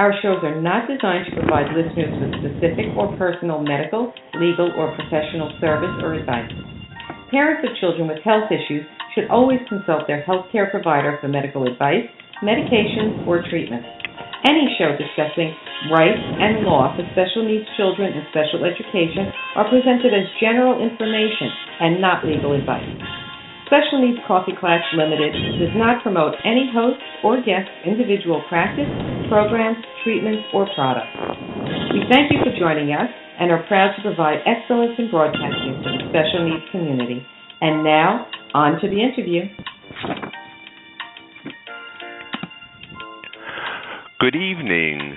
Our shows are not designed to provide listeners with specific or personal medical, legal, or professional service or advice. Parents of children with health issues should always consult their healthcare provider for medical advice, medications, or treatment. Any show discussing rights and law for special needs children and special education are presented as general information and not legal advice. Special Needs Coffee Klatch Limited does not promote any host or guest's individual practice, programs, treatments, or products. We thank you for joining us and are proud to provide excellence in broadcasting for the special needs community. And now, on to the interview. Good evening.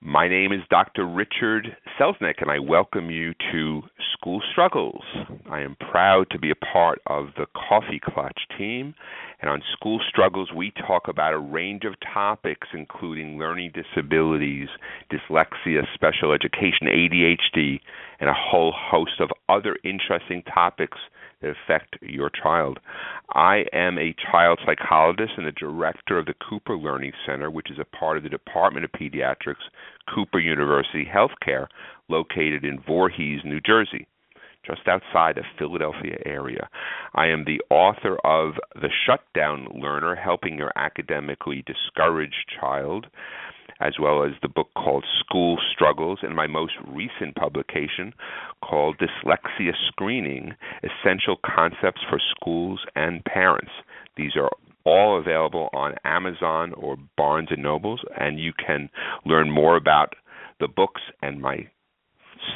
My name is Dr. Richard Selznick, and I welcome you to School Struggles. I am proud to be a part of the Coffee Klatch team. And on School Struggles, we talk about a range of topics, including learning disabilities, dyslexia, special education, ADHD, and a whole host of other interesting topics affect your child. I am a child psychologist and the director of the Cooper Learning Center, which is a part of the Department of Pediatrics, Cooper University Healthcare, located in Voorhees, New Jersey just outside the Philadelphia area. I am the author of The Shutdown Learner Helping Your Academically Discouraged Child, as well as the book called School Struggles, and my most recent publication called Dyslexia Screening Essential Concepts for Schools and Parents. These are all available on Amazon or Barnes and Nobles, and you can learn more about the books and my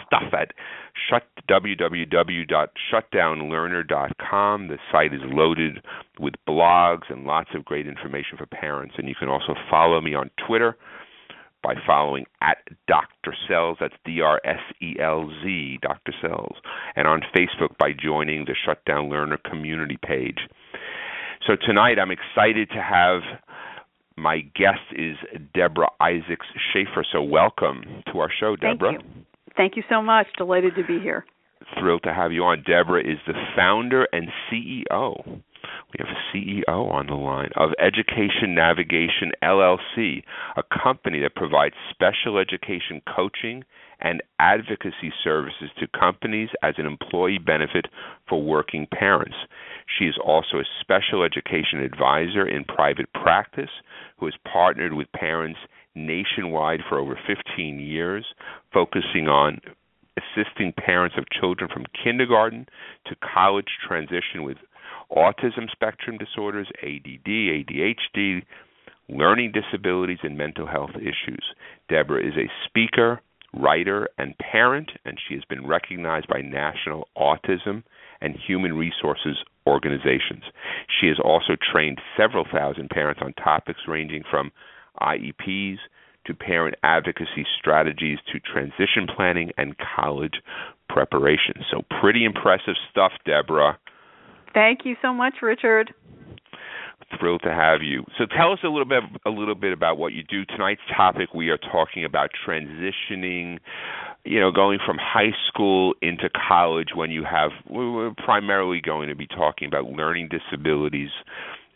stuff at shut, www.shutdownlearner.com. The site is loaded with blogs and lots of great information for parents. And you can also follow me on Twitter by following at Dr. Selz, that's D R S E L Z, Dr. Selz, and on Facebook by joining the Shutdown Learner community page. So tonight I'm excited to have my guest is Deborah Isaacs Schafer. So welcome to our show, Deborah. Thank you. Thank you so much. Delighted to be here. Thrilled to have you on. Deborah is the founder and CEO. We have a CEO on the line of Education Navigation LLC, a company that provides special education coaching and advocacy services to companies as an employee benefit for working parents. She is also a special education advisor in private practice who has partnered with parents nationwide for over 15 years, focusing on assisting parents of children from kindergarten to college transition with autism spectrum disorders, ADD, ADHD, learning disabilities, and mental health issues. Deborah is a speaker, writer, and parent, and she has been recognized by national autism and human resources organizations. She has also trained several thousand parents on topics ranging from IEPs to parent advocacy strategies to transition planning and college preparation. So, pretty impressive stuff, Deborah. Thank you so much, Richard. Thrilled to have you. So, tell us a little bit a little bit about what you do. Tonight's topic we are talking about transitioning, you know, going from high school into college when you have we're primarily going to be talking about learning disabilities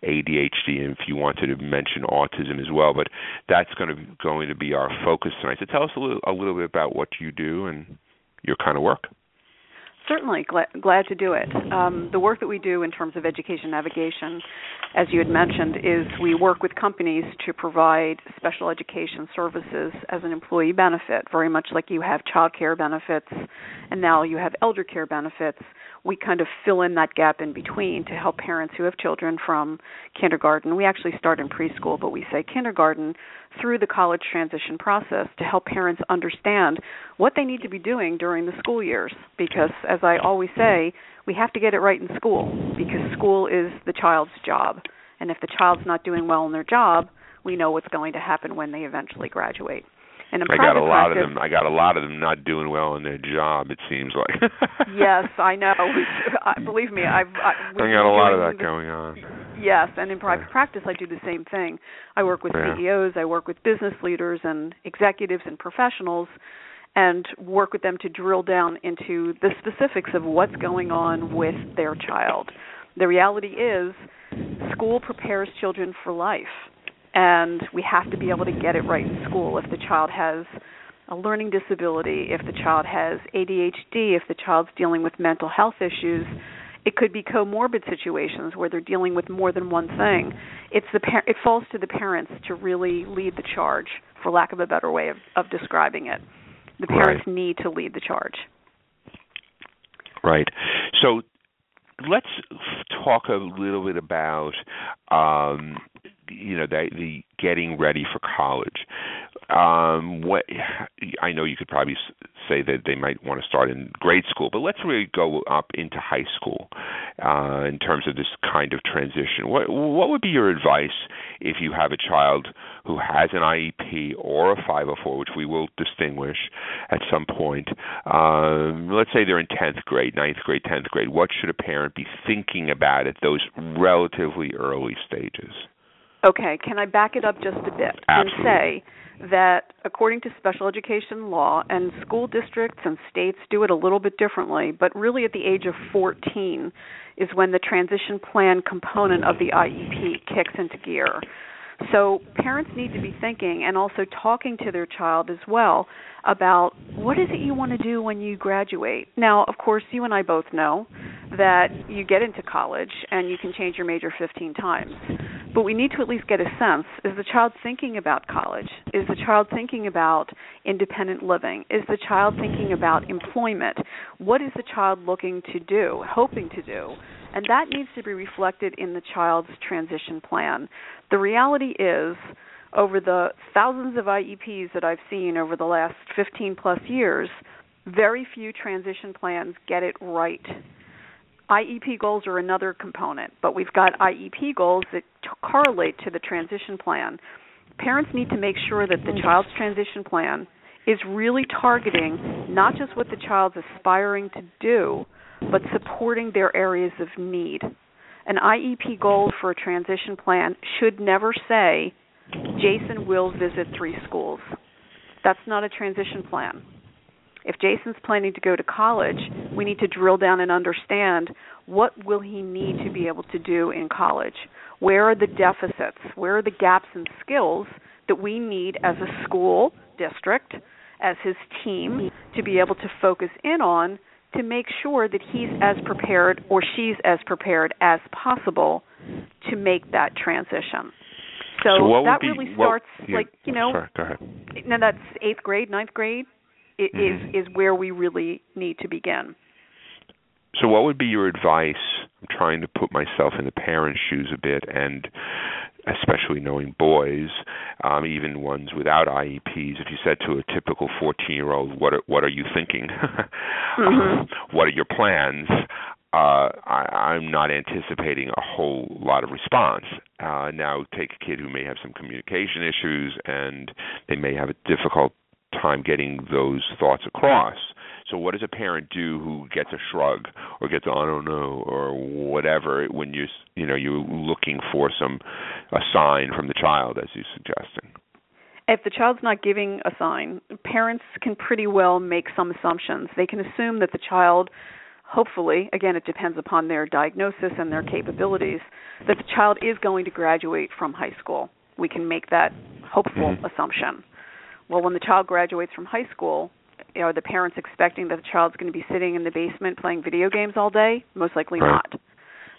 ADHD, and if you wanted to mention autism as well. But that's going to be, going to be our focus tonight. So tell us a little a little bit about what you do and your kind of work. Certainly, glad, glad to do it. Um, the work that we do in terms of education navigation, as you had mentioned, is we work with companies to provide special education services as an employee benefit, very much like you have child care benefits and now you have elder care benefits we kind of fill in that gap in between to help parents who have children from kindergarten. We actually start in preschool, but we say kindergarten through the college transition process to help parents understand what they need to be doing during the school years. Because, as I always say, we have to get it right in school because school is the child's job. And if the child's not doing well in their job, we know what's going to happen when they eventually graduate. And in I got a lot practice, of them. I got a lot of them not doing well in their job. It seems like. yes, I know. I, believe me, I've I, I got a lot of that the, going on. Yes, and in private practice, I do the same thing. I work with Yeah. CEOs, I work with business leaders and executives and professionals, and work with them to drill down into the specifics of what's going on with their child. The reality is, school prepares children for life, and we have to be able to get it right in school. If the child has a learning disability, if the child has ADHD, if the child's dealing with mental health issues, it could be comorbid situations where they're dealing with more than one thing. It's the par- it falls to the parents to really lead the charge, for lack of a better way of, of describing it. The parents need to lead the charge. Right. So let's talk a little bit about um, you know the, the getting ready for college. Um, what I know you could probably say that they might want to start in grade school, but let's really go up into high school uh, in terms of this kind of transition. What what would be your advice if you have a child who has an IEP or a 504, which we will distinguish at some point? Um, let's say they're in 10th grade, 9th grade, 10th grade. What should a parent be thinking about at those relatively early stages? Okay, can I back it up just a bit and say that according to special education law, and school districts and states do it a little bit differently, but really at the age of 14 is when the transition plan component of the IEP kicks into gear. So parents need to be thinking and also talking to their child as well about what is it you want to do when you graduate. Now, of course, you and I both know that you get into college and you can change your major 15 times. But we need to at least get a sense is the child thinking about college? Is the child thinking about independent living? Is the child thinking about employment? What is the child looking to do, hoping to do? And that needs to be reflected in the child's transition plan. The reality is, over the thousands of IEPs that I've seen over the last 15 plus years, very few transition plans get it right. IEP goals are another component, but we've got IEP goals that t- correlate to the transition plan. Parents need to make sure that the child's transition plan is really targeting not just what the child's aspiring to do, but supporting their areas of need. An IEP goal for a transition plan should never say, Jason will visit three schools. That's not a transition plan. If Jason's planning to go to college, we need to drill down and understand what will he need to be able to do in college? Where are the deficits? Where are the gaps in skills that we need as a school district, as his team to be able to focus in on to make sure that he's as prepared or she's as prepared as possible to make that transition. So, what would that be- really what- starts yeah, like, you know, Sorry, go ahead. now that's eighth grade, ninth grade is mm-hmm. is where we really need to begin. So, what would be your advice? I'm trying to put myself in the parents' shoes a bit, and especially knowing boys, um, even ones without IEPs. If you said to a typical 14-year-old, "What are, what are you thinking? Mhm. what are your plans?" Uh, I, I'm not anticipating a whole lot of response. Uh, now, take a kid who may have some communication issues, and they may have a difficult time getting those thoughts across. So what does a parent do who gets a shrug or gets I don't know or whatever when you you know you're looking for some a sign from the child as you're suggesting? If the child's not giving a sign, parents can pretty well make some assumptions. They can assume that the child hopefully, again it depends upon their diagnosis and their capabilities, that the child is going to graduate from high school. We can make that hopeful Mhm. assumption. Well, when the child graduates from high school, are the parents expecting that the child's going to be sitting in the basement playing video games all day? Most likely Right. not.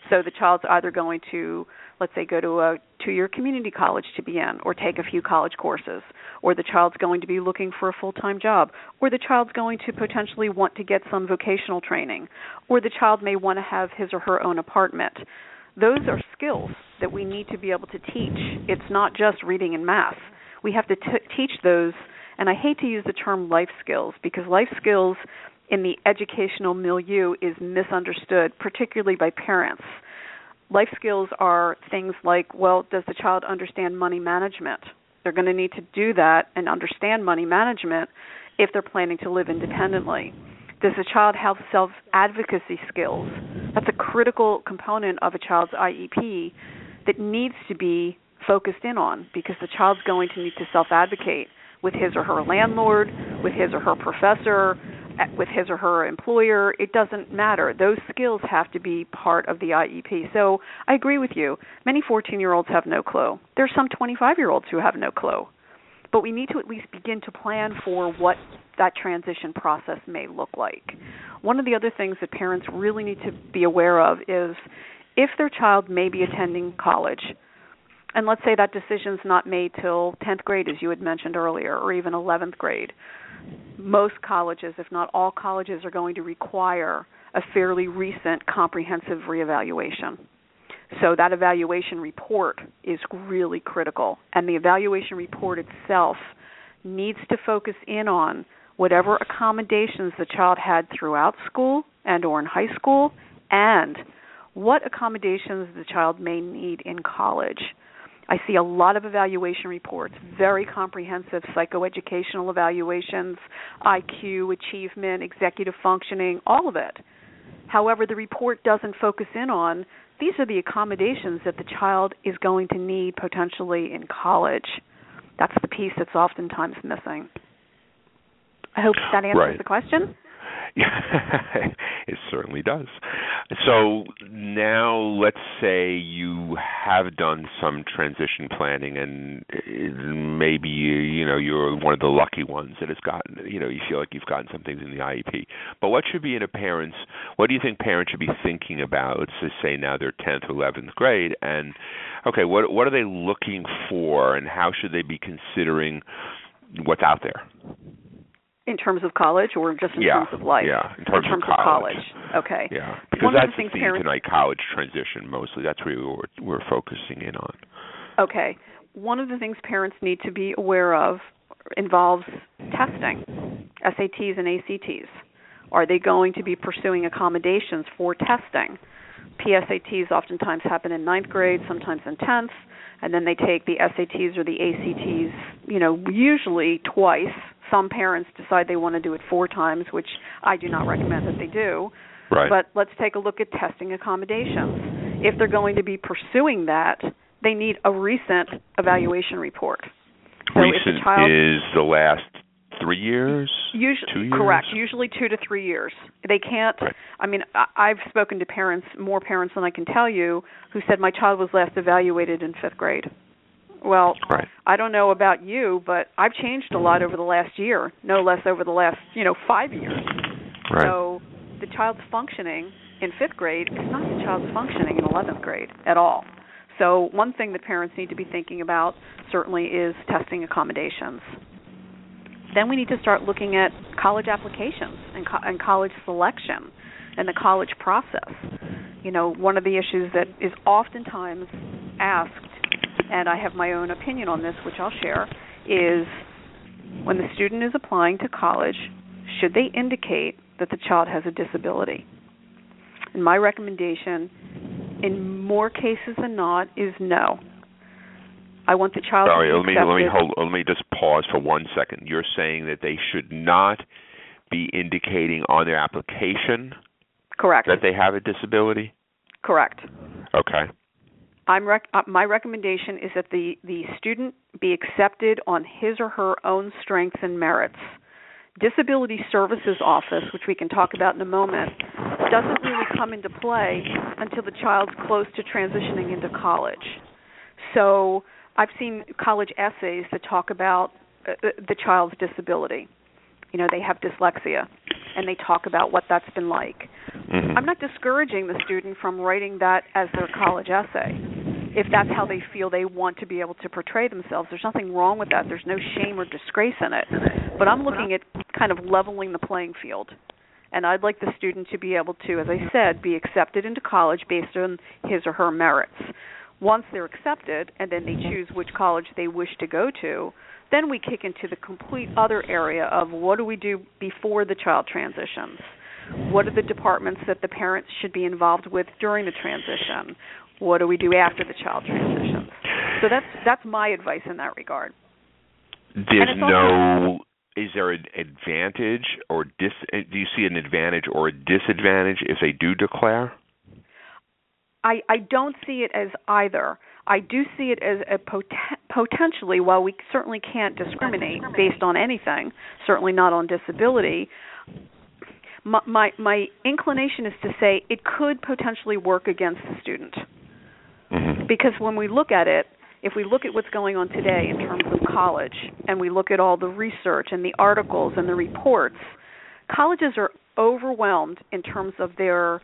So the child's either going to, let's say, go to a two year community college to be in, or take a few college courses, or the child's going to be looking for a full time job, or the child's going to potentially want to get some vocational training, or the child may want to have his or her own apartment. Those are skills that we need to be able to teach. It's not just reading and math. We have to t- teach those, and I hate to use the term life skills because life skills in the educational milieu is misunderstood, particularly by parents. Life skills are things like, well, does the child understand money management? They're going to need to do that and understand money management if they're planning to live independently. Does the child have self advocacy skills? That's a critical component of a child's IEP that needs to be focused in on because the child's going to need to self advocate with his or her landlord, with his or her professor, with his or her employer. It doesn't matter. Those skills have to be part of the IEP. So I agree with you. Many 14 year olds have no clue. There are some 25 year olds who have no clue. But we need to at least begin to plan for what that transition process may look like. One of the other things that parents really need to be aware of is if their child may be attending college, and let's say that decision's not made till 10th grade, as you had mentioned earlier, or even 11th grade, most colleges, if not all colleges, are going to require a fairly recent comprehensive reevaluation. So that evaluation report is really critical, and the evaluation report itself needs to focus in on whatever accommodations the child had throughout school and or in high school and what accommodations the child may need in college. I see a lot of evaluation reports, very comprehensive psychoeducational evaluations, IQ, achievement, executive functioning, all of it. However, the report doesn't focus in on these are the accommodations that the child is going to need potentially in college. That's the piece that's oftentimes missing. I hope that answers right. the question. it certainly does. So now let's say you have done some transition planning and uh, maybe you, know you're one of the lucky ones that has gotten you know you feel like you've gotten some things in the IEP. But what should be in a parent's what do you think parents should be thinking about? Let's say now they're 10th or 11th grade and okay, what what are they looking for and how should they be considering what's out there? In terms of college, or just in yeah, terms of life? Yeah, in terms, in terms of, college. of college. Okay. Yeah, because One that's of the the parents tonight college transition mostly. That's where we're, we're focusing in on. Okay. One of the things parents need to be aware of involves testing, SATs and ACTs. Are they going to be pursuing accommodations for testing? PSATs oftentimes happen in ninth grade, sometimes in 10th, and then they take the SATs or the ACTs, you know, usually twice some parents decide they want to do it four times, which I do not recommend that they do. Right. But let's take a look at testing accommodations. If they're going to be pursuing that, they need a recent evaluation report. So recent child, is the last three years, usually, two years? Correct. Usually two to three years. They can't. Right. I mean, I've spoken to parents, more parents than I can tell you, who said my child was last evaluated in fifth grade. Well, right. I don't know about you, but I've changed a lot mm-hmm. over the last year, no less over the last, you know, 5 years. Right. So, the child's functioning in 5th grade is not the child's functioning in 11th grade at all. So, one thing that parents need to be thinking about certainly is testing accommodations. Then we need to start looking at college applications and, co- and college selection and the college process. You know, one of the issues that is oftentimes asked and I have my own opinion on this, which I'll share, is when the student is applying to college, should they indicate that the child has a disability? And my recommendation, in more cases than not, is no. I want the child. Sorry, to let me let me hold. Let me just pause for one second. You're saying that they should not be indicating on their application correct that they have a disability. Correct. Okay. Rec- uh, my recommendation is that the, the student be accepted on his or her own strengths and merits. Disability Services Office, which we can talk about in a moment, doesn't really come into play until the child's close to transitioning into college. So I've seen college essays that talk about uh, uh the child's disability. You know, they have dyslexia, and they talk about what that's been like. Mm-hmm. I'm not discouraging the student from writing that as their college essay if that's how they feel they want to be able to portray themselves. There's nothing wrong with that. There's no shame or disgrace in it. But I'm looking at kind of leveling the playing field. And I'd like the student to be able to, as I said, be accepted into college based on his or her merits. Once they're accepted and then they choose which college they wish to go to, then we kick into the complete other area of what do we do before the child transitions? What are the departments that the parents should be involved with during the transition? what do we do after the child transitions? So that's that's my advice in that regard. There's no. Is there an advantage or dis? Uh, do you see an advantage or a disadvantage if they do declare? I I don't see it as either. I do see it as a pot- potentially, while we certainly can't discriminate based on anything, certainly not on disability. My, my, my inclination is to say it could potentially work against the student, mm-hmm. because when we look at it, if we look at what's going on today in terms of college, and we look at all the research and the articles and the reports, colleges are overwhelmed in terms of their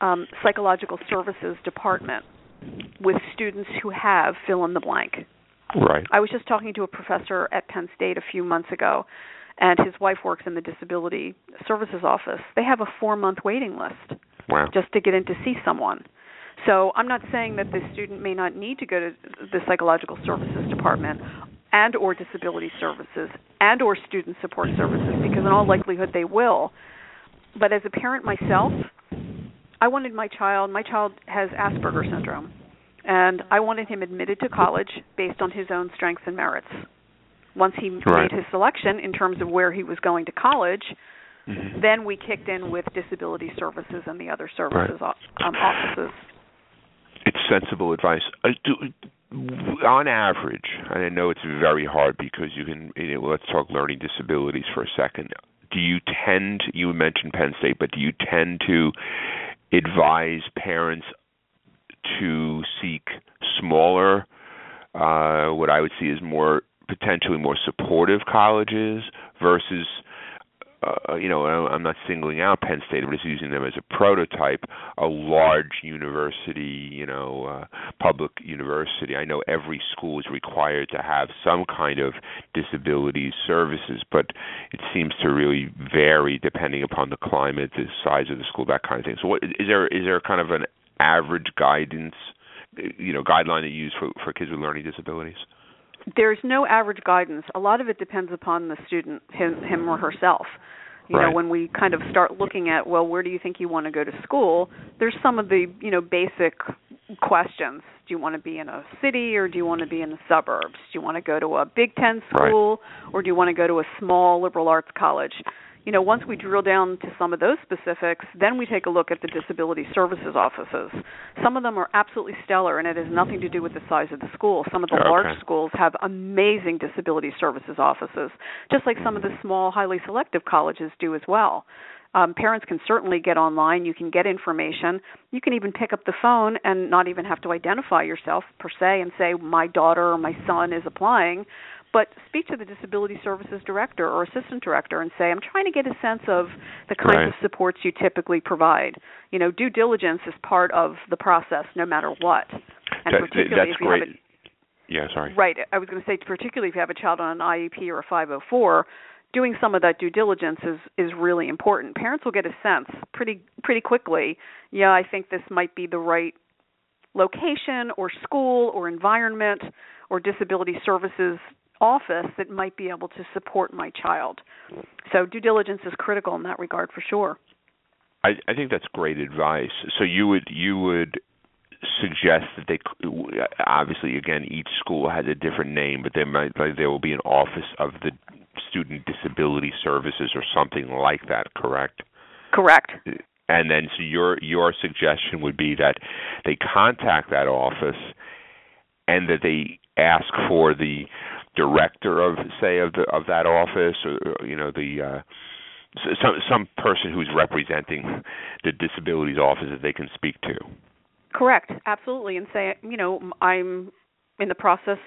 um, psychological services department with students who have fill in the blank. Right. I was just talking to a professor at Penn State a few months ago, and his wife works in the disability services office. They have a four month waiting list wow. just to get in to see someone. So I'm not saying that the student may not need to go to the psychological services department and or disability services and or student support services because in all likelihood they will. But as a parent myself, I wanted my child, my child has Asperger syndrome, and I wanted him admitted to college based on his own strengths and merits. Once he right. made his selection in terms of where he was going to college, mm-hmm. then we kicked in with disability services and the other services right. um, offices. It's sensible advice. Uh, do, on average, and I know it's very hard because you can. You know, let's talk learning disabilities for a second. Do you tend? You mentioned Penn State, but do you tend to advise parents to seek smaller, uh, what I would see as more potentially more supportive colleges versus uh, you know, I'm not singling out Penn State, but just using them as a prototype, a large university, you know, uh, public university. I know every school is required to have some kind of disability services, but it seems to really vary depending upon the climate, the size of the school, that kind of thing. So, what is there? Is there kind of an average guidance, you know, guideline you use for for kids with learning disabilities? there's no average guidance. A lot of it depends upon the student, him, him or herself. You right. know, when we kind of start looking at, well, where do you think you want to go to school? There's some of the, you know, basic questions. Do you want to be in a city or do you want to be in the suburbs? Do you want to go to a Big Ten school right. or do you want to go to a small liberal arts college? You know, once we drill down to some of those specifics, then we take a look at the disability services offices. Some of them are absolutely stellar, and it has nothing to do with the size of the school. Some of the okay. large schools have amazing disability services offices, just like some of the small, highly selective colleges do as well. Um, parents can certainly get online. You can get information. You can even pick up the phone and not even have to identify yourself per se and say, My daughter or my son is applying but speak to the disability services director or assistant director and say i'm trying to get a sense of the kinds right. of supports you typically provide. You know due diligence is part of the process no matter what. And that, particularly that's if you great. have a, yeah sorry. Right. I was going to say particularly if you have a child on an iep or a 504 doing some of that due diligence is is really important. Parents will get a sense pretty pretty quickly yeah i think this might be the right location or school or environment or disability services office that might be able to support my child. So due diligence is critical in that regard for sure. I, I think that's great advice. So you would you would suggest that they obviously again each school has a different name, but there might like, there will be an office of the student disability services or something like that. Correct. Correct. And then so your your suggestion would be that they contact that office and that they ask for the director of say of the of that office or you know the uh some some person who's representing the disabilities office that they can speak to. Correct. Absolutely. And say you know i'm in the process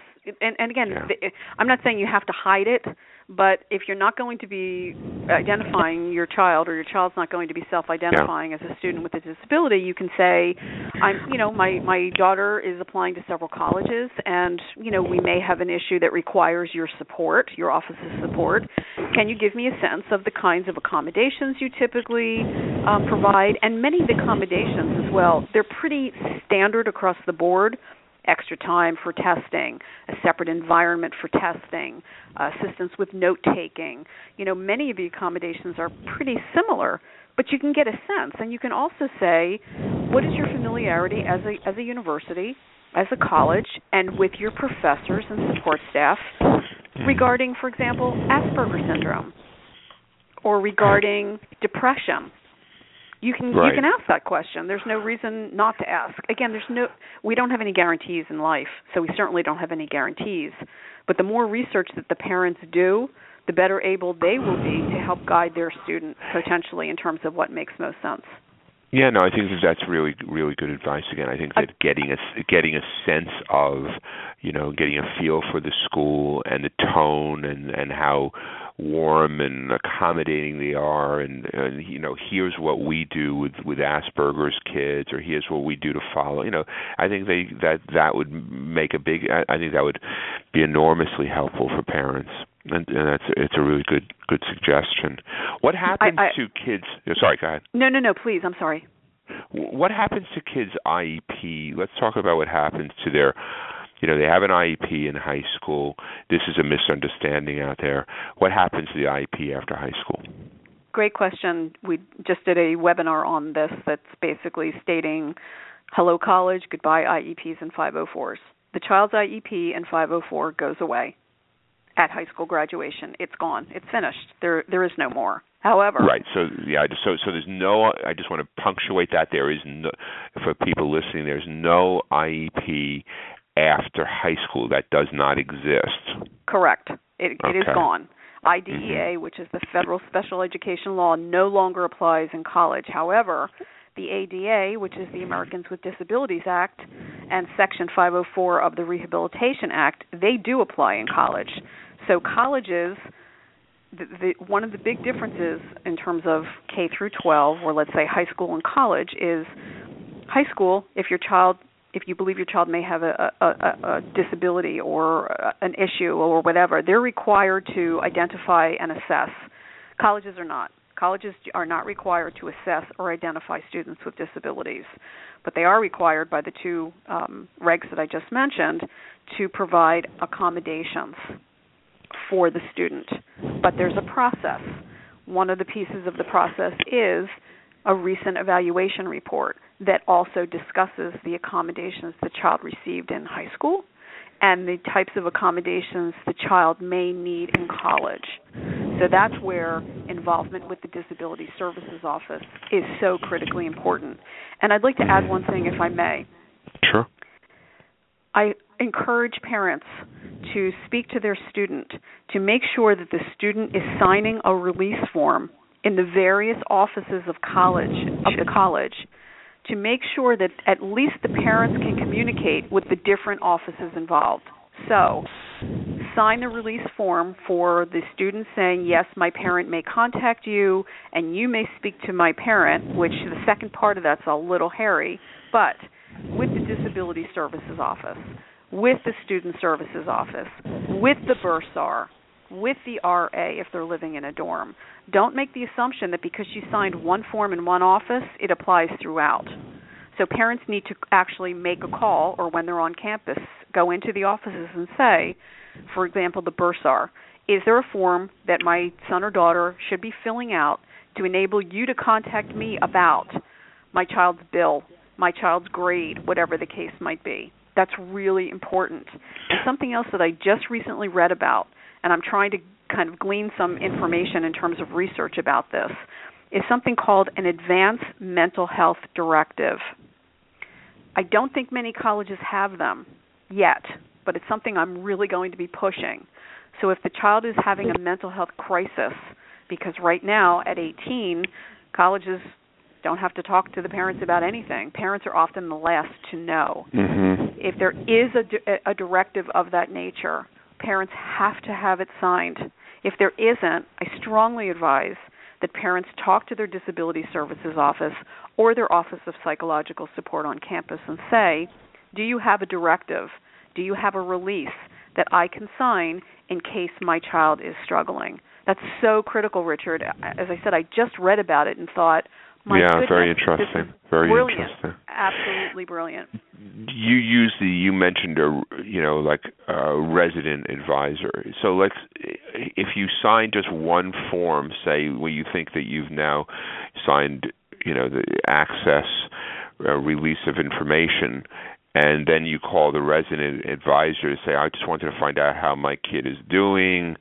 and and again yeah. i'm not saying you have to hide it but if you're not going to be identifying your child or your child's not going to be self-identifying yeah. as a student with a disability, you can say, "I'm, you know, my my daughter is applying to several colleges, and you know, we may have an issue that requires your support, your office's support. Can you give me a sense of the kinds of accommodations you typically um, provide? And many of the accommodations as well, they're pretty standard across the board." Extra time for testing, a separate environment for testing, uh, assistance with note taking. You know, many of the accommodations are pretty similar, but you can get a sense, and you can also say, what is your familiarity as a as a university, as a college, and with your professors and support staff mm-hmm. regarding, for example, Asperger syndrome or regarding depression. You can right. you can ask that question. There's no reason not to ask. Again, there's no we don't have any guarantees in life, so we certainly don't have any guarantees. But the more research that the parents do, the better able they will be to help guide their student potentially in terms of what makes most sense. Yeah, no, I think that that's really really good advice. Again, I think that getting a getting a sense of, you know, getting a feel for the school and the tone and and how warm and accommodating they are and, and you know here's what we do with with Asperger's kids or here's what we do to follow you know I think they that that would make a big I, I think that would be enormously helpful for parents and, and that's it's a really good good suggestion. What happens I, I, to kids? Oh, sorry, go ahead. No, no, no. Please, I'm sorry. What happens to kids' IEP? Let's talk about what happens to their. You know, they have an IEP in high school. This is a misunderstanding out there. What happens to the IEP after high school? Great question. We just did a webinar on this that's basically stating hello college, goodbye IEPs and 504s. The child's IEP and 504 goes away at high school graduation. It's gone. It's finished. There there is no more. However, right. So yeah. So so there's no. I just want to punctuate that there is no for people listening. There's no IEP after high school that does not exist. Correct. It okay. it is gone. IDEA, mm-hmm. which is the federal special education law, no longer applies in college. However, the ADA, which is the Americans with Disabilities Act, and Section 504 of the Rehabilitation Act, they do apply in college. So colleges, the, the, one of the big differences in terms of K through 12, or let's say high school and college, is high school. If your child, if you believe your child may have a, a, a, disability or an issue or whatever, they're required to identify and assess. Colleges are not. Colleges are not required to assess or identify students with disabilities, but they are required by the two um, regs that I just mentioned to provide accommodations for the student. But there's a process. One of the pieces of the process is a recent evaluation report that also discusses the accommodations the child received in high school and the types of accommodations the child may need in college. So that's where involvement with the Disability Services Office is so critically important. And I'd like to add one thing, if I may. Sure. I encourage parents to speak to their student to make sure that the student is signing a release form in the various offices of college of the college to make sure that at least the parents can communicate with the different offices involved. So, sign the release form for the student saying, Yes, my parent may contact you, and you may speak to my parent, which the second part of that's a little hairy, but with the Disability Services Office with the Student Services Office, with the bursar, with the RA if they're living in a dorm. Don't make the assumption that because you signed one form in one office, it applies throughout. So parents need to actually make a call or when they're on campus, go into the offices and say, for example, the bursar, is there a form that my son or daughter should be filling out to enable you to contact me about my child's bill, my child's grade, whatever the case might be? That's really important. And something else that I just recently read about, and I'm trying to kind of glean some information in terms of research about this, is something called an Advanced Mental Health Directive. I don't think many colleges have them yet, but it's something I'm really going to be pushing. So if the child is having a mental health crisis, because right now at 18, colleges don't have to talk to the parents about anything. Parents are often the last to know. Mm-hmm. If there is a, a directive of that nature, parents have to have it signed. If there isn't, I strongly advise that parents talk to their disability services office or their office of psychological support on campus and say, Do you have a directive? Do you have a release that I can sign in case my child is struggling? That's so critical, Richard. As I said, I just read about it and thought, my yeah, goodness, very interesting. Very brilliant. interesting. Absolutely brilliant. You use the you mentioned a you know like a resident advisor. So let's if you sign just one form, say where you think that you've now signed you know the access uh, release of information and then you call the resident advisor to say, I just wanted to find out how my kid is doing,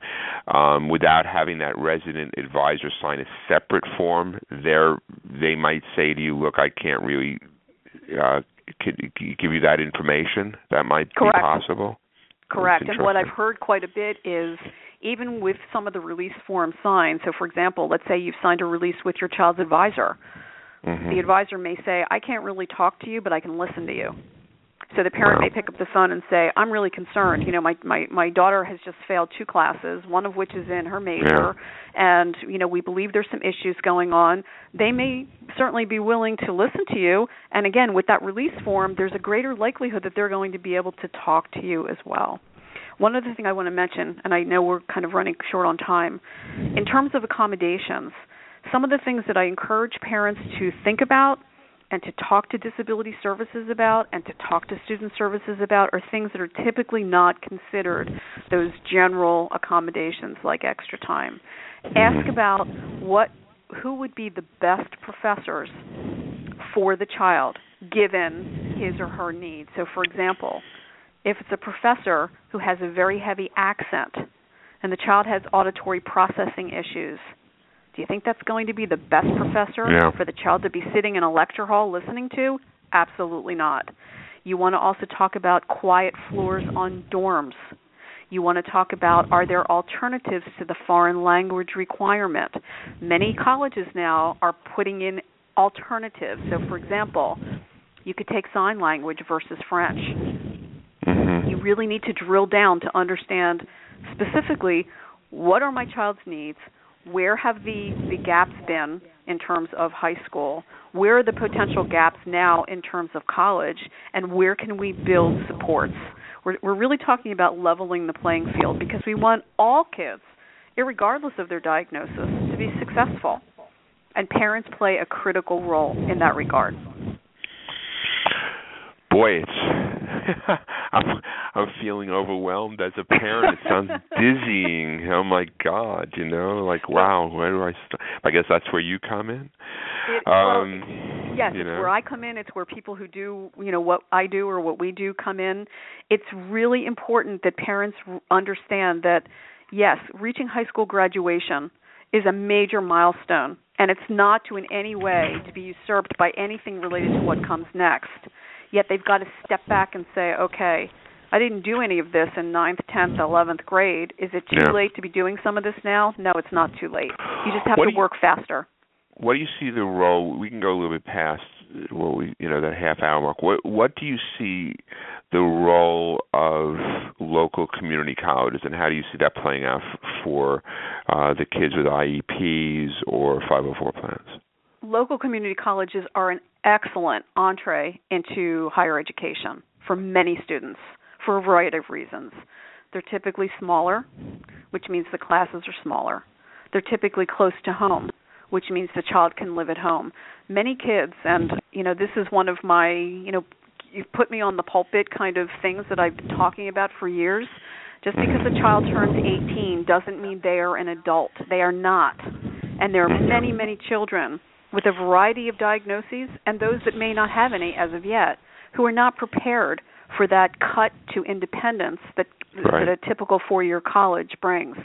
um, without having that resident advisor sign a separate form, there they might say to you, "Look, I can't really uh, give you that information." That might Correct. be possible. Correct. And what I've heard quite a bit is even with some of the release forms signed. So, for example, let's say you've signed a release with your child's advisor. Mm-hmm. The advisor may say, "I can't really talk to you, but I can listen to you." So the parent wow. may pick up the phone and say, "I'm really concerned. You know, my my my daughter has just failed two classes, one of which is in her major, yeah. and you know, we believe there's some issues going on." They may certainly be willing to listen to you, and again, with that release form, there's a greater likelihood that they're going to be able to talk to you as well. One other thing I want to mention, and I know we're kind of running short on time, in terms of accommodations, some of the things that I encourage parents to think about and to talk to disability services about and to talk to student services about are things that are typically not considered those general accommodations like extra time. Ask mm-hmm. about what who would be the best professors for the child given his or her needs. So for example, if it's a professor who has a very heavy accent and the child has auditory processing issues, do you think that's going to be the best professor yeah. for the child to be sitting in a lecture hall listening to? Absolutely not. You want to also talk about quiet floors on dorms. You want to talk about are there alternatives to the foreign language requirement? Many colleges now are putting in alternatives. So, for example, you could take sign language versus French. Mm-hmm. You really need to drill down to understand specifically what are my child's needs, where have the, the gaps been in terms of high school, where are the potential gaps now in terms of college, and where can we build supports. We're, we're really talking about leveling the playing field because we want all kids, regardless of their diagnosis, to be successful. And parents play a critical role in that regard. Boy, it's I'm I'm feeling overwhelmed as a parent. It sounds dizzying. Oh my God, you know, like wow, where do I start? I guess that's where you come in. It, um, well, yes, you it's know. where I come in. It's where people who do, you know, what I do or what we do come in. It's really important that parents understand that yes, reaching high school graduation is a major milestone, and it's not to in any way to be usurped by anything related to what comes next. Yet they've got to step back and say, okay, I didn't do any of this in ninth, tenth, eleventh grade. Is it too Yeah. late to be doing some of this now? No, it's not too late. You just have What to you- work faster. what do you see the role? We can go a little bit past what we, you know, that half hour mark. What what do you see the role of local community colleges, and how do you see that playing out for uh, the kids with IEPs or 504 plans? Local community colleges are an excellent entree into higher education for many students for a variety of reasons. They're typically smaller, which means the classes are smaller. They're typically close to home, which means the child can live at home. Many kids, and you know, this is one of my, you know, you've put me on the pulpit kind of things that I've been talking about for years. Just because a child turns 18 doesn't mean they are an adult. They are not. And there are many, many children with a variety of diagnoses and those that may not have any as of yet who are not prepared for that cut to independence that Right. that a typical four-year college brings.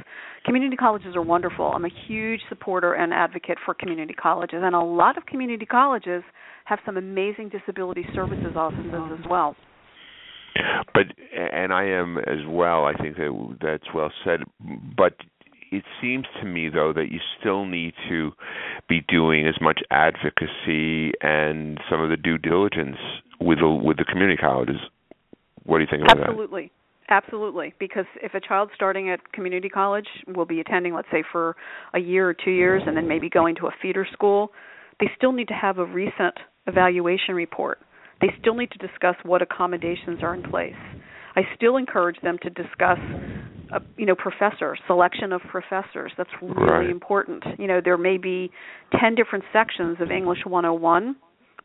Community colleges are wonderful. I'm a huge supporter and advocate for community colleges, and a lot of community colleges have some amazing disability services offices as well. But and I am as well. I think that that's well said. But it seems to me though that you still need to be doing as much advocacy and some of the due diligence with the with the community colleges. What do you think about that? Absolutely. Absolutely, because if a child starting at community college, will be attending, let's say, for a year or two years, and then maybe going to a feeder school, they still need to have a recent evaluation report. They still need to discuss what accommodations are in place. I still encourage them to discuss, uh, you know, professor selection of professors. That's really Right. important. You know, there may be ten different sections of English 101,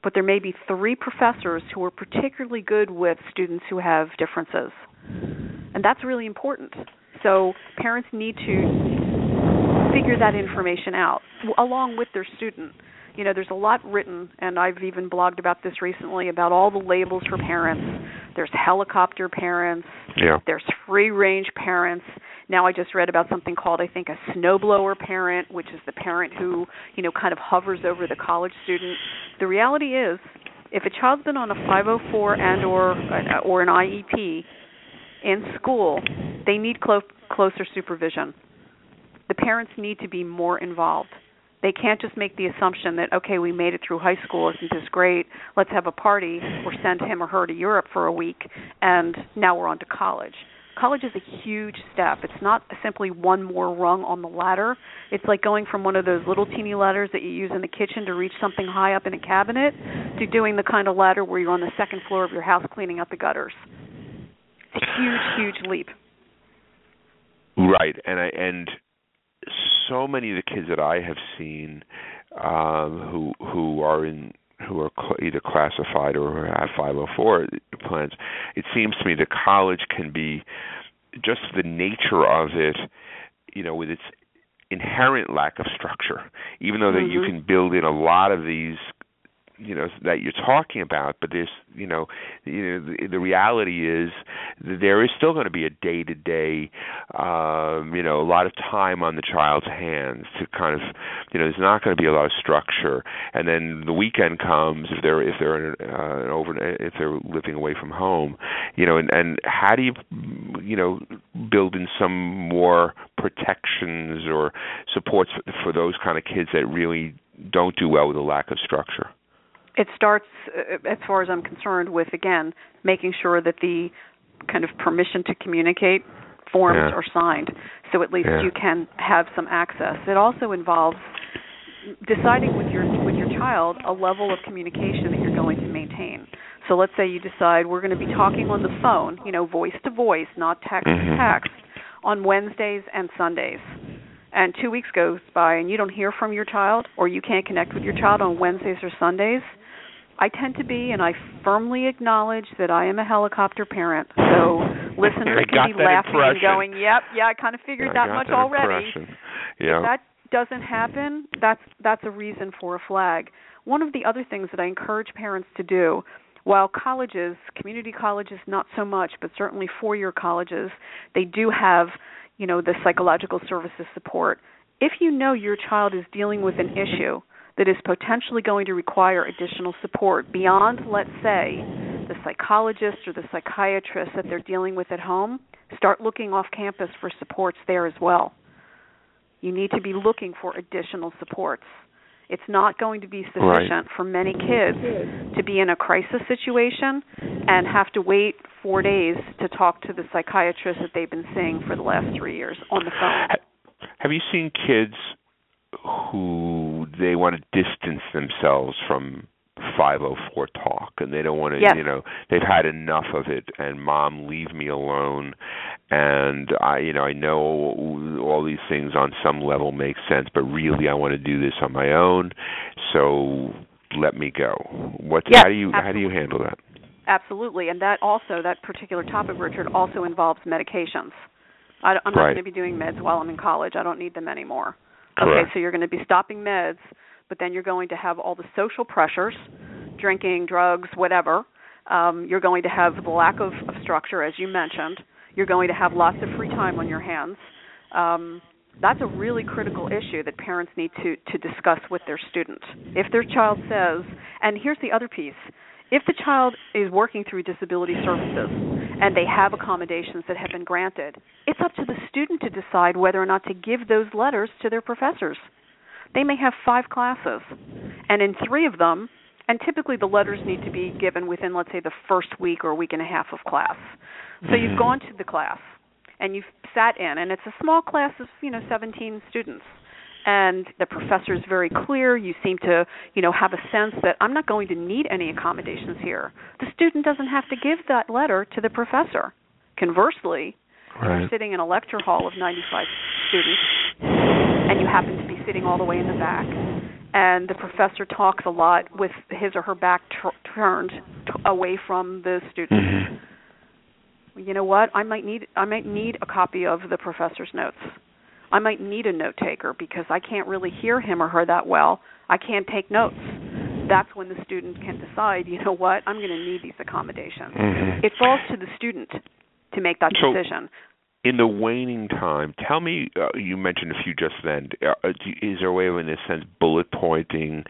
but there may be three professors who are particularly good with students who have differences. And that's really important. So parents need to figure that information out along with their student. You know, there's a lot written, and I've even blogged about this recently about all the labels for parents. There's helicopter parents. Yeah. There's free range parents. Now I just read about something called I think a snowblower parent, which is the parent who, you know, kind of hovers over the college student. The reality is, if a child's been on a 504 and or uh, or an IEP in school, they need clo- closer supervision. The parents need to be more involved. They can't just make the assumption that okay, we made it through high school, isn't this great? Let's have a party or send him or her to Europe for a week and now we're on to college. College is a huge step. It's not simply one more rung on the ladder. It's like going from one of those little teeny ladders that you use in the kitchen to reach something high up in a cabinet to doing the kind of ladder where you're on the second floor of your house cleaning out the gutters. It's a huge, huge leap. Right, and I and so many of the kids that I have seen um, who who are in who are cl- either classified or have 504 plans, it seems to me that college can be just the nature of it, you know, with its inherent lack of structure. Even though that mm-hmm. you can build in a lot of these you know that you're talking about but there's you know you know the, the reality is there is still going to be a day to day um you know a lot of time on the child's hands to kind of you know there's not going to be a lot of structure. And then the weekend comes if they're if they're in uh, an over if they're living away from home you know and and how do you you know build in some more protections or supports for, for those kind of kids that really don't do well with a lack of structure it starts, uh, as far as I'm concerned, with again making sure that the kind of permission to communicate forms yeah. are signed, so at least yeah. you can have some access. It also involves deciding with your with your child a level of communication that you're going to maintain. So let's say you decide we're going to be talking on the phone, you know, voice to voice, not text mm-hmm. to text, on Wednesdays and Sundays and two weeks goes by and you don't hear from your child or you can't connect with your child on Wednesdays or Sundays, I tend to be, and I firmly acknowledge that I am a helicopter parent. So listeners can be laughing impression. and going, "Yep, yeah, I kind of figured yeah, that much that already." Yeah. If that doesn't happen, that's that's a reason for a flag. One of the other things that I encourage parents to do, while colleges, community colleges, not so much, but certainly four-year colleges, they do have, you know, the psychological services support. If you know your child is dealing with an issue that is potentially going to require additional support beyond, let's say, the psychologist or the psychiatrist that they're dealing with at home, start looking off campus for supports there as well. You need to be looking for additional supports. It's not going to be sufficient right. for many kids to be in a crisis situation and have to wait four days to talk to the psychiatrist that they've been seeing for the last three years on the phone. Have you seen kids who they want to distance themselves from 504 talk and they don't want to yes. you know they've had enough of it and mom leave me alone and i you know i know all these things on some level make sense but really i want to do this on my own so let me go what yes, how do you absolutely. how do you handle that absolutely and that also that particular topic richard also involves medications I, i'm not right. going to be doing meds while i'm in college i don't need them anymore Correct. Okay, so you're going to be stopping meds, but then you're going to have all the social pressures, drinking, drugs, whatever. Um, you're going to have the lack of, of structure, as you mentioned. You're going to have lots of free time on your hands. Um, that's a really critical issue that parents need to, to discuss with their student. If their child says, and here's the other piece if the child is working through disability services and they have accommodations that have been granted, it's up to the student to decide whether or not to give those letters to their professors. They may have five classes, and in three of them, and typically the letters need to be given within, let's say, the first week or week and a half of class. So mm-hmm. you've gone to the class and you've sat in, and it's a small class of, you know, 17 students and the professor is very clear. You seem to, you know, have a sense that I'm not going to need any accommodations here. The student doesn't have to give that letter to the professor. Conversely, right. if you're sitting in a lecture hall of 95 students and you happen to be sitting all the way in the back and the professor talks a lot with his or her back t- turned t- away from the student. Mm-hmm. You know what? I might need I might need a copy of the professor's notes I might need a note taker because I can't really hear him or her that well. I can't take notes. That's when the student can decide, you know what, I'm going to need these accommodations. Mm-hmm. It falls to the student to make that So- decision. In the waning time, tell me. Uh, you mentioned a few just then. Uh, do, is there a way of, in a sense, bullet pointing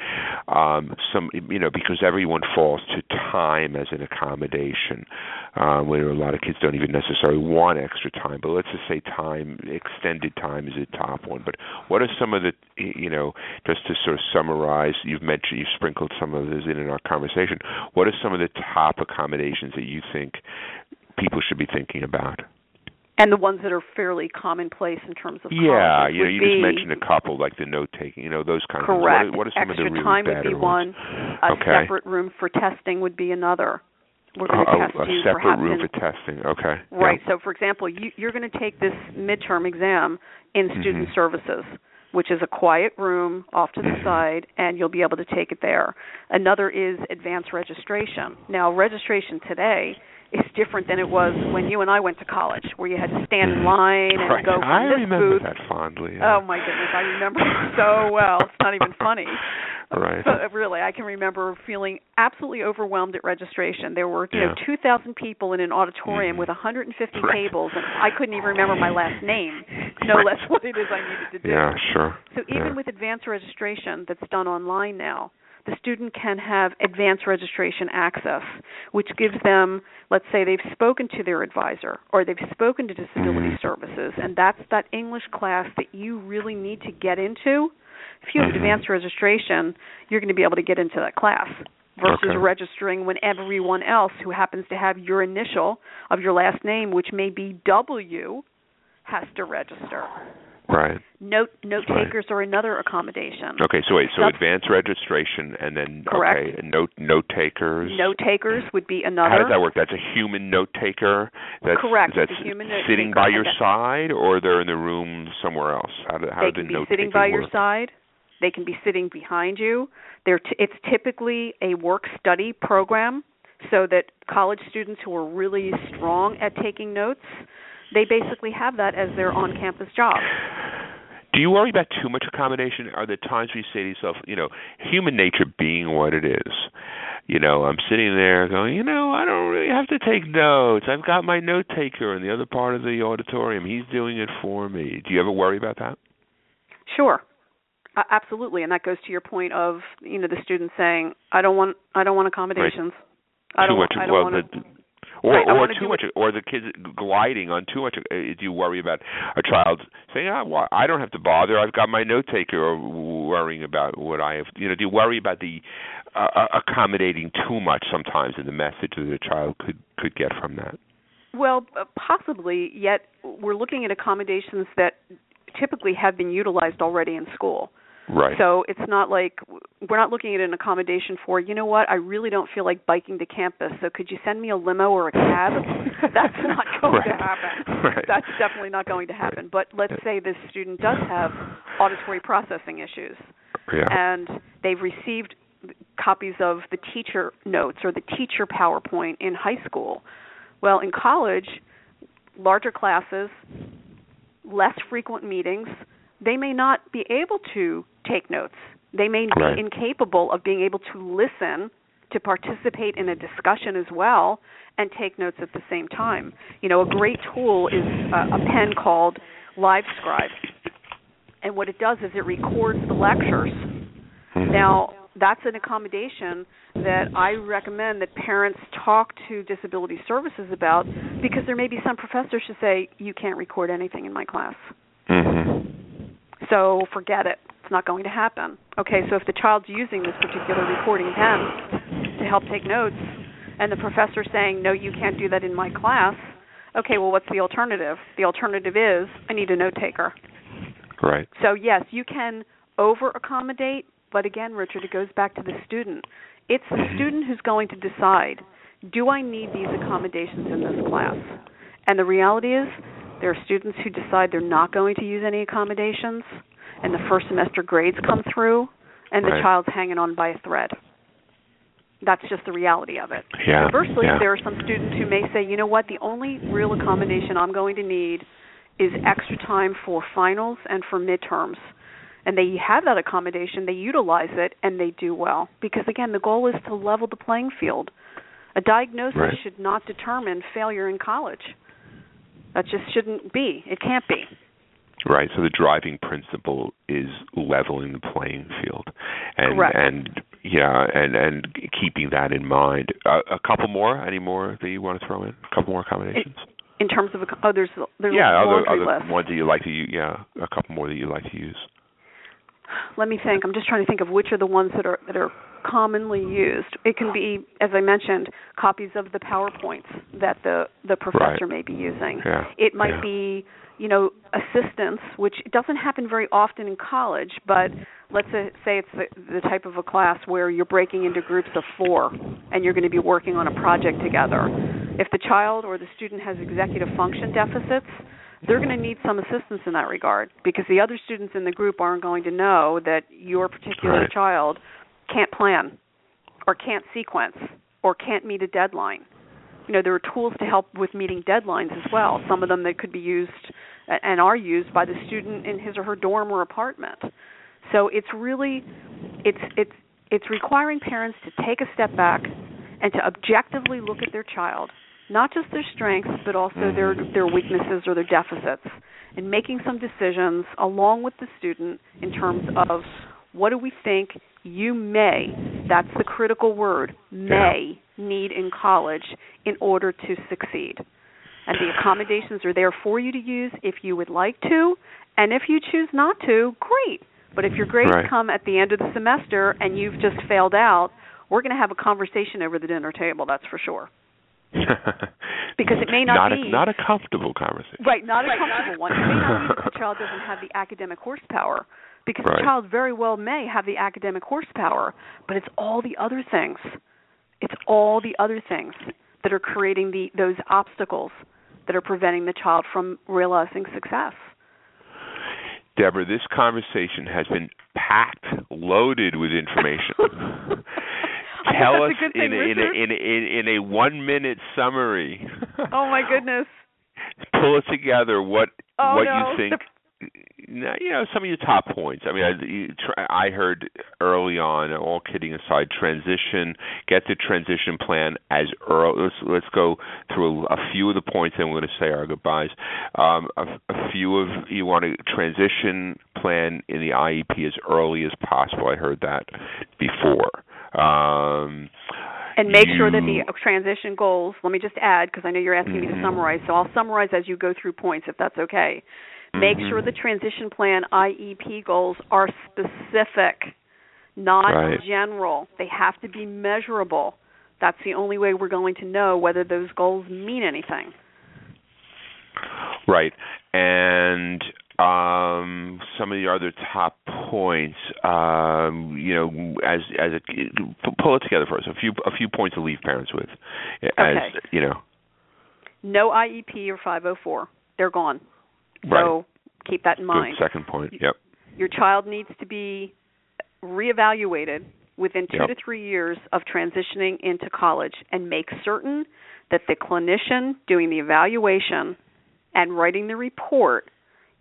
um, some? You know, because everyone falls to time as an accommodation, uh, where a lot of kids don't even necessarily want extra time. But let's just say time, extended time, is a top one. But what are some of the, you know, just to sort of summarize? You've mentioned, you've sprinkled some of this in in our conversation. What are some of the top accommodations that you think people should be thinking about? And the ones that are fairly commonplace in terms of Yeah, colleges you you be just mentioned a couple, like the note taking, you know, those kinds correct. of things. What are, what are some Extra of the really time would be ones? one. A Okay. separate room for testing would be another. We're going to Oh, test a you separate perhaps room in for testing. Okay. Right. So, for example, you, you're going to take this midterm exam in student Mhm. services, which is a quiet room off to the Mhm. side, and you'll be able to take it there. Another is advanced registration. Now, registration today is different than it was when you and I went to college, where you had to stand in Mhm. line and right. go from I this remember booth. that fondly. yeah. Oh my goodness, I remember it so well. It's not even funny. Right. But really, I can remember feeling absolutely overwhelmed at registration. There were, you know, 2,000 people in an auditorium Mhm. with 150 Right. tables, and I couldn't even remember my last name, no Right. less what it is I needed to do. Yeah, sure. So even yeah. with advanced registration that's done online now, the student can have advanced registration access, which gives them, let's say they've spoken to their advisor or they've spoken to disability Mhm. services, and that's that English class that you really need to get into. If you have Mhm. advanced registration, you're going to be able to get into that class versus Okay. registering when everyone else who happens to have your initial of your last name, which may be W, has to register. Right. Note note Right. takers are another accommodation. Okay, so wait, so That's- advanced registration and then Correct. okay, note note takers. Note takers would be another. How does that work? That's a human note taker. That's Correct, That's human note sitting by your side, or they're in the room somewhere else. How do how they can the be sitting by your side. They can be sitting behind you. They're t- it's typically a work study program so that college students who are really strong at taking notes, they basically have that as their on-campus job. Do you worry about too much accommodation? Are there times where you say to yourself, you know, human nature being what it is, you know, I'm sitting there going, you know, I don't really have to take notes. I've got my note taker in the other part of the auditorium. He's doing it for me. Do you ever worry about that? Sure. Uh, absolutely, and that goes to your point of you know the student saying, "I don't want, I don't want accommodations. I too don't, much. I don't well, want the, to." Or Right, or too much, or the kids gliding on too much. Uh, do you worry about a child saying, "Ah, well, I don't have to bother. I've got my note taker," or worrying about what I have? You know, do you worry about the uh, uh, accommodating too much sometimes in the message that a child could could get from that? Well, uh, possibly. Yet we're looking at accommodations that typically have been utilized already in school. Right. So it's not like we're not looking at an accommodation for, you know what, I really don't feel like biking to campus, so could you send me a limo or a cab? That's not going to happen. Right. That's definitely not going to happen. But let's say this student does have auditory processing issues yeah. and they've received copies of the teacher notes or the teacher PowerPoint in high school. Well, in college, larger classes, less frequent meetings, they may not be able to take notes. They may be incapable of being able to listen, to participate in a discussion as well, and take notes at the same time. You know, a great tool is a, a pen called LiveScribe. And what it does is it records the lectures. Mhm. Now, that's an accommodation that I recommend that parents talk to disability services about because there may be some professors who say, you can't record anything in my class. Mhm. So forget it. It's not going to happen. Okay, so if the child's using this particular recording pen to help take notes and the professor's saying, no, you can't do that in my class, okay, well, what's the alternative? The alternative is, I need a note taker. Right. So yes, you can over accommodate, but again, Richard, it goes back to the student. It's the Mhm. student who's going to decide, do I need these accommodations in this class? And the reality is, there are students who decide they're not going to use any accommodations, and the first semester grades come through, and the Right. child's hanging on by a thread. That's just the reality of it. Yeah. Conversally, yeah. there are some students who may say, you know what, the only real accommodation I'm going to need is extra time for finals and for midterms. And they have that accommodation, they utilize it, and they do well. Because again, the goal is to level the playing field. A diagnosis right. should not determine failure in college. That just shouldn't be. It can't be. Right. So the driving principle is leveling the playing field, and Correct. and yeah, and and keeping that in mind. Uh, a couple more. Any more that you want to throw in? A couple more accommodations. In terms of oh, there's there's yeah, a other other list. ones that you like to use. Yeah, a couple more that you like to use. Let me think. I'm just trying to think of which are the ones that are that are commonly used. It can be, as I mentioned, copies of the PowerPoints that the the professor Right. may be using. Yeah. It might yeah. be, you know, assistance, which doesn't happen very often in college, but let's say say it's the, the type of a class where you're breaking into groups of four and you're going to be working on a project together. If the child or the student has executive function deficits, they're going to need some assistance in that regard because the other students in the group aren't going to know that your particular Right. child can't plan or can't sequence or can't meet a deadline. You know, there are tools to help with meeting deadlines as well. Some of them that could be used and are used by the student in his or her dorm or apartment. So it's really it's it's it's requiring parents to take a step back and to objectively look at their child, not just their strengths but also mm-hmm. their their weaknesses or their deficits, and making some decisions along with the student in terms of what do we think you may that's the critical word may need in college in order to succeed. And the accommodations are there for you to use if you would like to and if you choose not to great. But if your grades Right. come at the end of the semester and you've just failed out we're going to have a conversation over the dinner table that's for sure Because it may not a be- not a comfortable conversation. Right, not a comfortable one. It may not be that the child doesn't have the academic horsepower, because Right. the child very well may have the academic horsepower, but it's all the other things. It's all the other things that are creating the those obstacles that are preventing the child from realizing success. Debra, this conversation has been packed, loaded with information. Tell us a good thing, in, a, in, a, in, a, in, a one minute summary. Oh my goodness. Pull it together. What Oh what no. you think? No, you know some of your top points. I mean, I, I heard early on. All kidding aside, transition. Get the transition plan as early. Let's let's go through a, a few of the points, and we're going to say our goodbyes. Um, a, a few of you want to transition plan in the IEP as early as possible. I heard that before. Um, and make sure that the transition goals, let me just add because I know you're asking me to Mhm. summarize, so I'll summarize as you go through points if that's okay. Make Mhm. sure the transition plan IEP goals are specific, not Right. general. They have to be measurable. That's the only way we're going to know whether those goals mean anything. Right. And um, some of the other top points, um, you know, as as a pull it together for us. A few a few points to leave parents with, as Okay. you know. No IEP or 504. They're gone. So Right. keep that in Good mind. second point. Yep. your child needs to be reevaluated within two Yep. to three years of transitioning into college and make certain that the clinician doing the evaluation and writing the report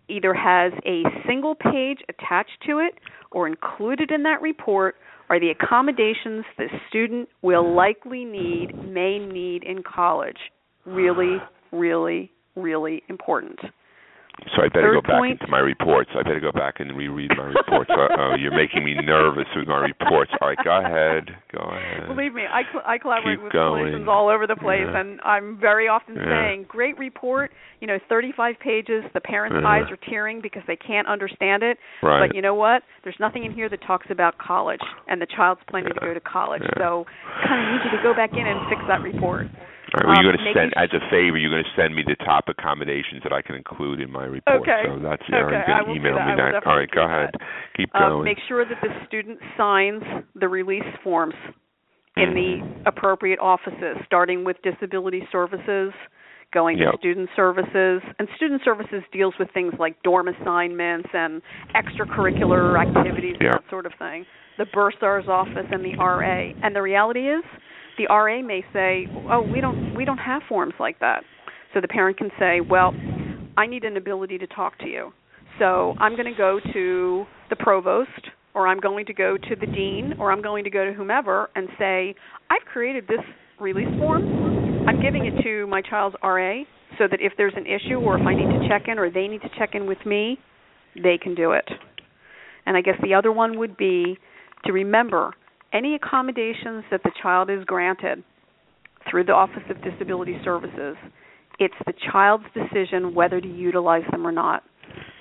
either has a single page attached to it or included in that report are the accommodations the student will likely need, may need in college. Really, really, really important. So I better Third go back point. into my reports. I better go back and reread my reports. uh oh, you're making me nervous with my reports. All right, go ahead. Go ahead. Believe me, I cl- I collaborate Keep with going. clinicians all over the place, Yeah. and I'm very often Yeah. saying, "Great report, you know, 35 pages. The parents' Yeah. eyes are tearing because they can't understand it. Right. But you know what? There's nothing in here that talks about college, and the child's planning to go to college. Yeah. So, kind of need you to go back in and fix that report. All right, well, you're um, going to send, as a favor, you're going to send me the top accommodations that I can include in my report. Okay. So that's Okay, all right, I you're will going to email that. Me that. All right, go ahead. Keep Um, going. make sure that the student signs the release forms in Mhm. the appropriate offices, starting with disability services, going Yep. to student services. And student services deals with things like dorm assignments and extracurricular activities and Yep. that sort of thing. The bursar's office and the RA. And the reality is, the RA may say, "Oh, we don't we don't have forms like that." So the parent can say, "Well, I need an ability to talk to you. So I'm going to go to the provost, or I'm going to go to the dean, or I'm going to go to whomever and say, I've created this release form. I'm giving it to my child's RA so that if there's an issue or if I need to check in or they need to check in with me, they can do it. And I guess the other one would be to remember any accommodations that the child is granted through the Office of Disability Services, it's the child's decision whether to utilize them or not.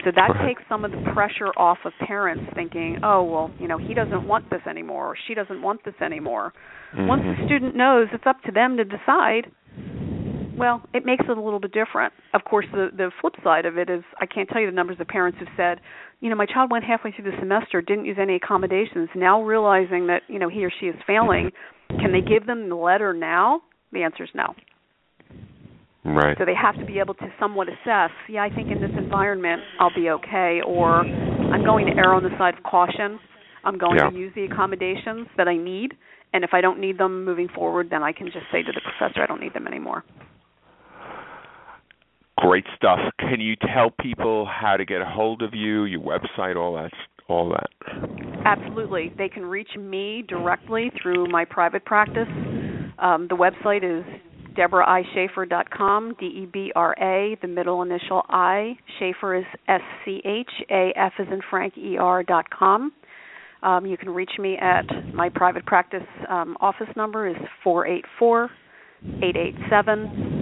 So that right. takes some of the pressure off of parents thinking, oh, well, you know, he doesn't want this anymore or she doesn't want this anymore. Mm-hmm. Once the student knows it's up to them to decide, well, it makes it a little bit different. Of course, the the flip side of it is I can't tell you the numbers of parents who've said, you know, my child went halfway through the semester, didn't use any accommodations. Now realizing that you know he or she is failing, can they give them the letter now? The answer is no. Right. So they have to be able to somewhat assess. Yeah, I think in this environment I'll be okay, or I'm going to err on the side of caution. I'm going yeah. to use the accommodations that I need, and if I don't need them moving forward, then I can just say to the professor I don't need them anymore. Great stuff. Can you tell people how to get a hold of you, your website, all that all that? Absolutely. They can reach me directly through my private practice. Um, the website is debraischafer.com, D E B R A, the middle initial I. Schafer is S C H A F as in Frank E R dot com. Um, you can reach me at my private practice um, office number is four eight four eight eight seven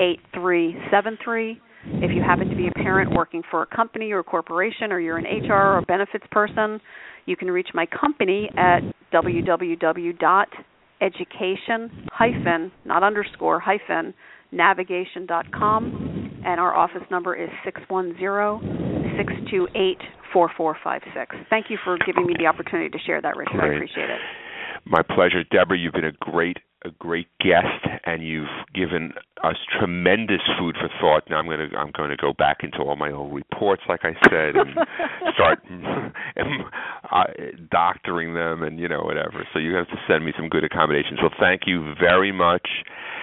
eight three seven three. If you happen to be a parent working for a company or a corporation, or you're an HR or benefits person, you can reach my company at www.education hyphen not underscore hyphen navigation.com, and our office number is six one zero six two eight four four five six. Thank you for giving me the opportunity to share that, Richard. Great. I appreciate it. My pleasure, Debra. You've been a great a great guest, and you've given us tremendous food for thought. Now I'm going to I'm going to go back into all my old reports, like I said, and start uh, doctoring them, and you know whatever. So you have to send me some good accommodations. Well, thank you very much.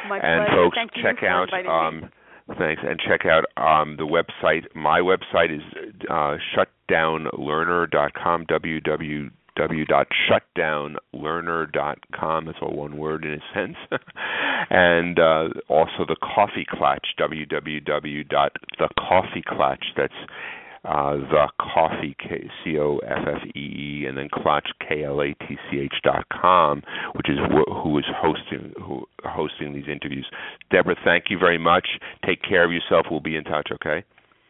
My and pleasure. folks, thank check out. Um, Thanks, and check out um, the website. My website is uh, shutdownlearner.com. www www.shutdownlearner.com. That's all one word in a sense. and uh, also the Coffee Klatch, www.thecoffeeklatch. That's uh, the coffee c o f f e e and then klatch k l a t c h dot com, which is wh- who is hosting who hosting these interviews. Debra, thank you very much. Take care of yourself. We'll be in touch. Okay.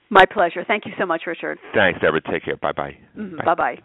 My pleasure. Thank you so much, Richard. Thanks, Debra. Take care. Bye-bye. Mm-hmm. Bye bye.